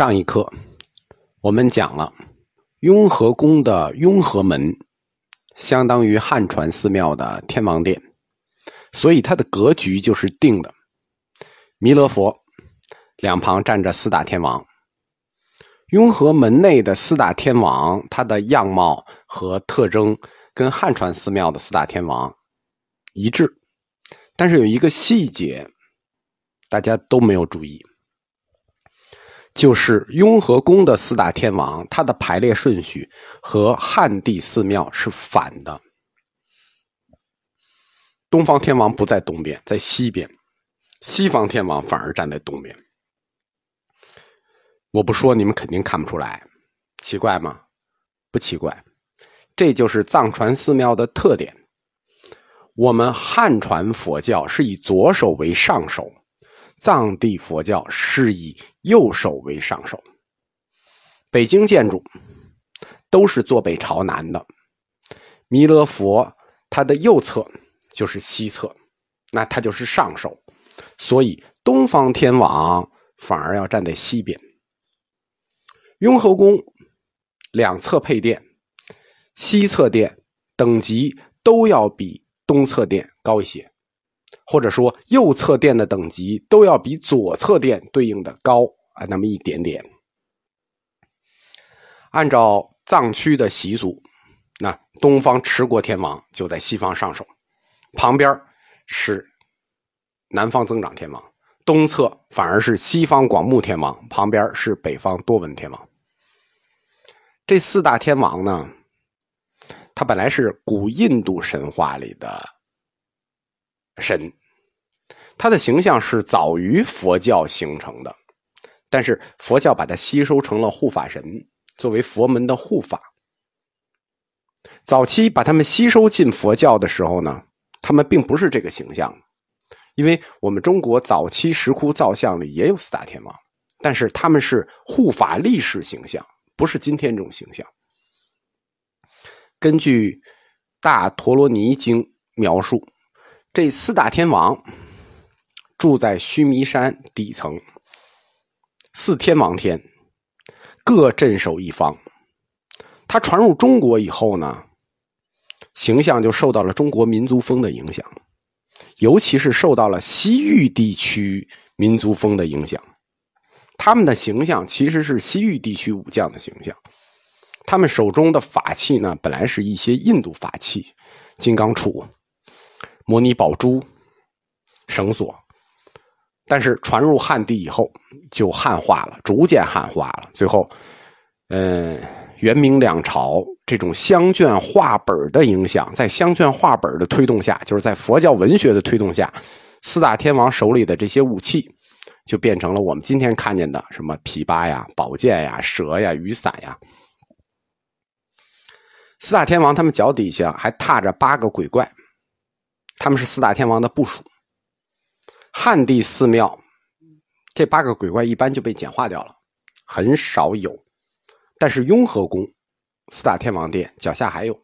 上一课我们讲了雍和宫的雍和门，相当于汉传寺庙的天王殿，所以它的格局就是定的。弥勒佛两旁站着四大天王，雍和门内的四大天王，它的样貌和特征跟汉传寺庙的四大天王一致，但是有一个细节，大家都没有注意。就是雍和宫的四大天王，它的排列顺序和汉地寺庙是反的。东方天王不在东边，在西边；西方天王反而站在东边。我不说，你们肯定看不出来，奇怪吗？不奇怪，这就是藏传寺庙的特点。我们汉传佛教是以左手为上手。藏地佛教是以右手为上手，北京建筑都是坐北朝南的。弥勒佛他的右侧就是西侧，那他就是上手，所以东方天王反而要站在西边。雍和宫两侧配殿，西侧殿等级都要比东侧殿高一些。或者说，右侧殿的等级都要比左侧殿对应的高啊，那么一点点。按照藏区的习俗，那东方持国天王就在西方上首，旁边是南方增长天王，东侧反而是西方广目天王，旁边是北方多闻天王。这四大天王呢，他本来是古印度神话里的神。他的形象是早于佛教形成的，但是佛教把它吸收成了护法神，作为佛门的护法。早期把他们吸收进佛教的时候呢，他们并不是这个形象，因为我们中国早期石窟造像里也有四大天王，但是他们是护法力士形象，不是今天这种形象。根据《大陀罗尼经》描述，这四大天王。住在须弥山底层，四天王天各镇守一方。他传入中国以后呢，形象就受到了中国民族风的影响，尤其是受到了西域地区民族风的影响。他们的形象其实是西域地区武将的形象，他们手中的法器呢，本来是一些印度法器，金刚杵、摩尼宝珠、绳索。但是传入汉地以后，就汉化了，逐渐汉化了。最后，嗯，元明两朝这种香卷画本的影响，在香卷画本的推动下，就是在佛教文学的推动下，四大天王手里的这些武器，就变成了我们今天看见的什么琵琶呀、宝剑呀、蛇呀、雨伞呀。四大天王他们脚底下还踏着八个鬼怪，他们是四大天王的部属。汉地寺庙，这八个鬼怪一般就被简化掉了，很少有。但是雍和宫四大天王殿脚下还有，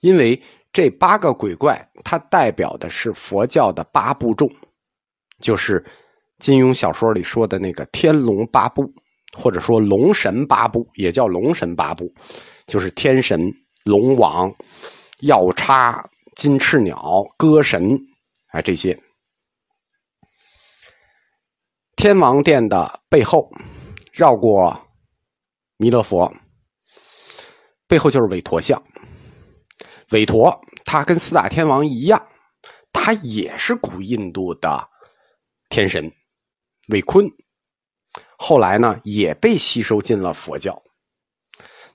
因为这八个鬼怪它代表的是佛教的八部众，就是金庸小说里说的那个天龙八部，或者说龙神八部，也叫龙神八部，就是天神、龙王、药叉、金翅鸟、歌神啊这些。天王殿的背后，绕过弥勒佛，背后就是韦陀像。韦陀他跟四大天王一样，他也是古印度的天神韦坤。后来呢，也被吸收进了佛教。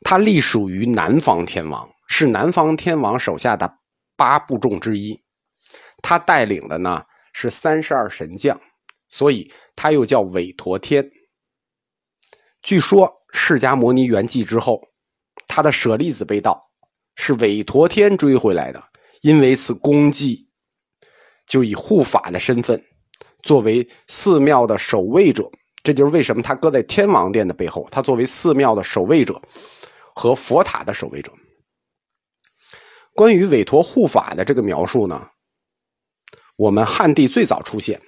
他隶属于南方天王，是南方天王手下的八部众之一。他带领的呢是三十二神将。所以他又叫韦陀天。据说释迦牟尼圆寂之后，他的舍利子被盗，是韦陀天追回来的。因为此功绩，就以护法的身份，作为寺庙的守卫者。这就是为什么他搁在天王殿的背后，他作为寺庙的守卫者和佛塔的守卫者。关于韦陀护法的这个描述呢，我们汉地最早出现。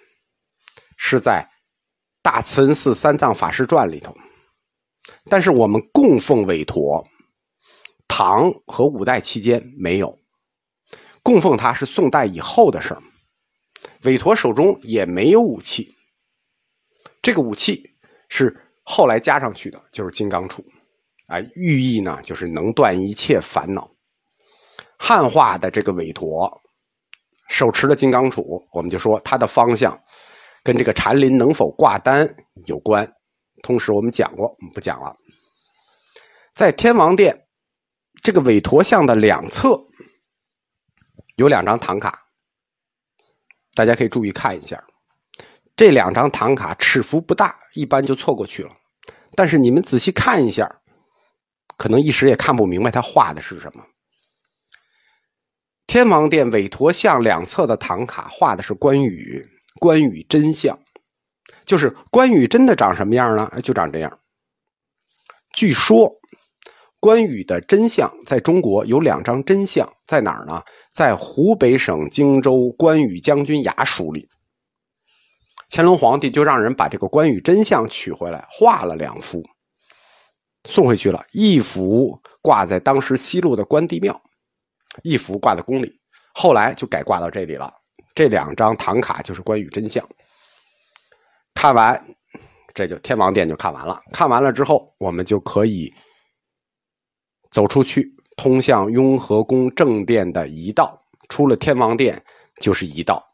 是在大慈恩寺三藏法师传里头，但是我们供奉韦陀，唐和五代期间没有，供奉他是宋代以后的事儿。韦陀手中也没有武器，这个武器是后来加上去的，就是金刚杵，啊，寓意呢就是能断一切烦恼。汉化的这个韦陀手持的金刚杵，我们就说它的方向跟这个禅林能否挂单有关。同时我们讲过，我们不讲了。在天王殿这个韦陀像的两侧有两张唐卡。大家可以注意看一下，这两张唐卡尺幅不大，一般就错过去了。但是你们仔细看一下，可能一时也看不明白他画的是什么。天王殿韦陀像两侧的唐卡画的是关羽，关羽真像，就是关羽真的长什么样呢？就长这样。据说。关羽的真相在中国有两张真相，在哪儿呢？在湖北省荆州关羽将军衙署里。乾隆皇帝就让人把这个关羽真相取回来，画了两幅，送回去了。一幅挂在当时西路的关帝庙，一幅挂在宫里。后来就改挂到这里了。这两张唐卡就是关羽真相。看完，这就天王殿就看完了。看完了之后，我们就可以。走出去，通向雍和宫正殿的一道，出了天王殿就是一道。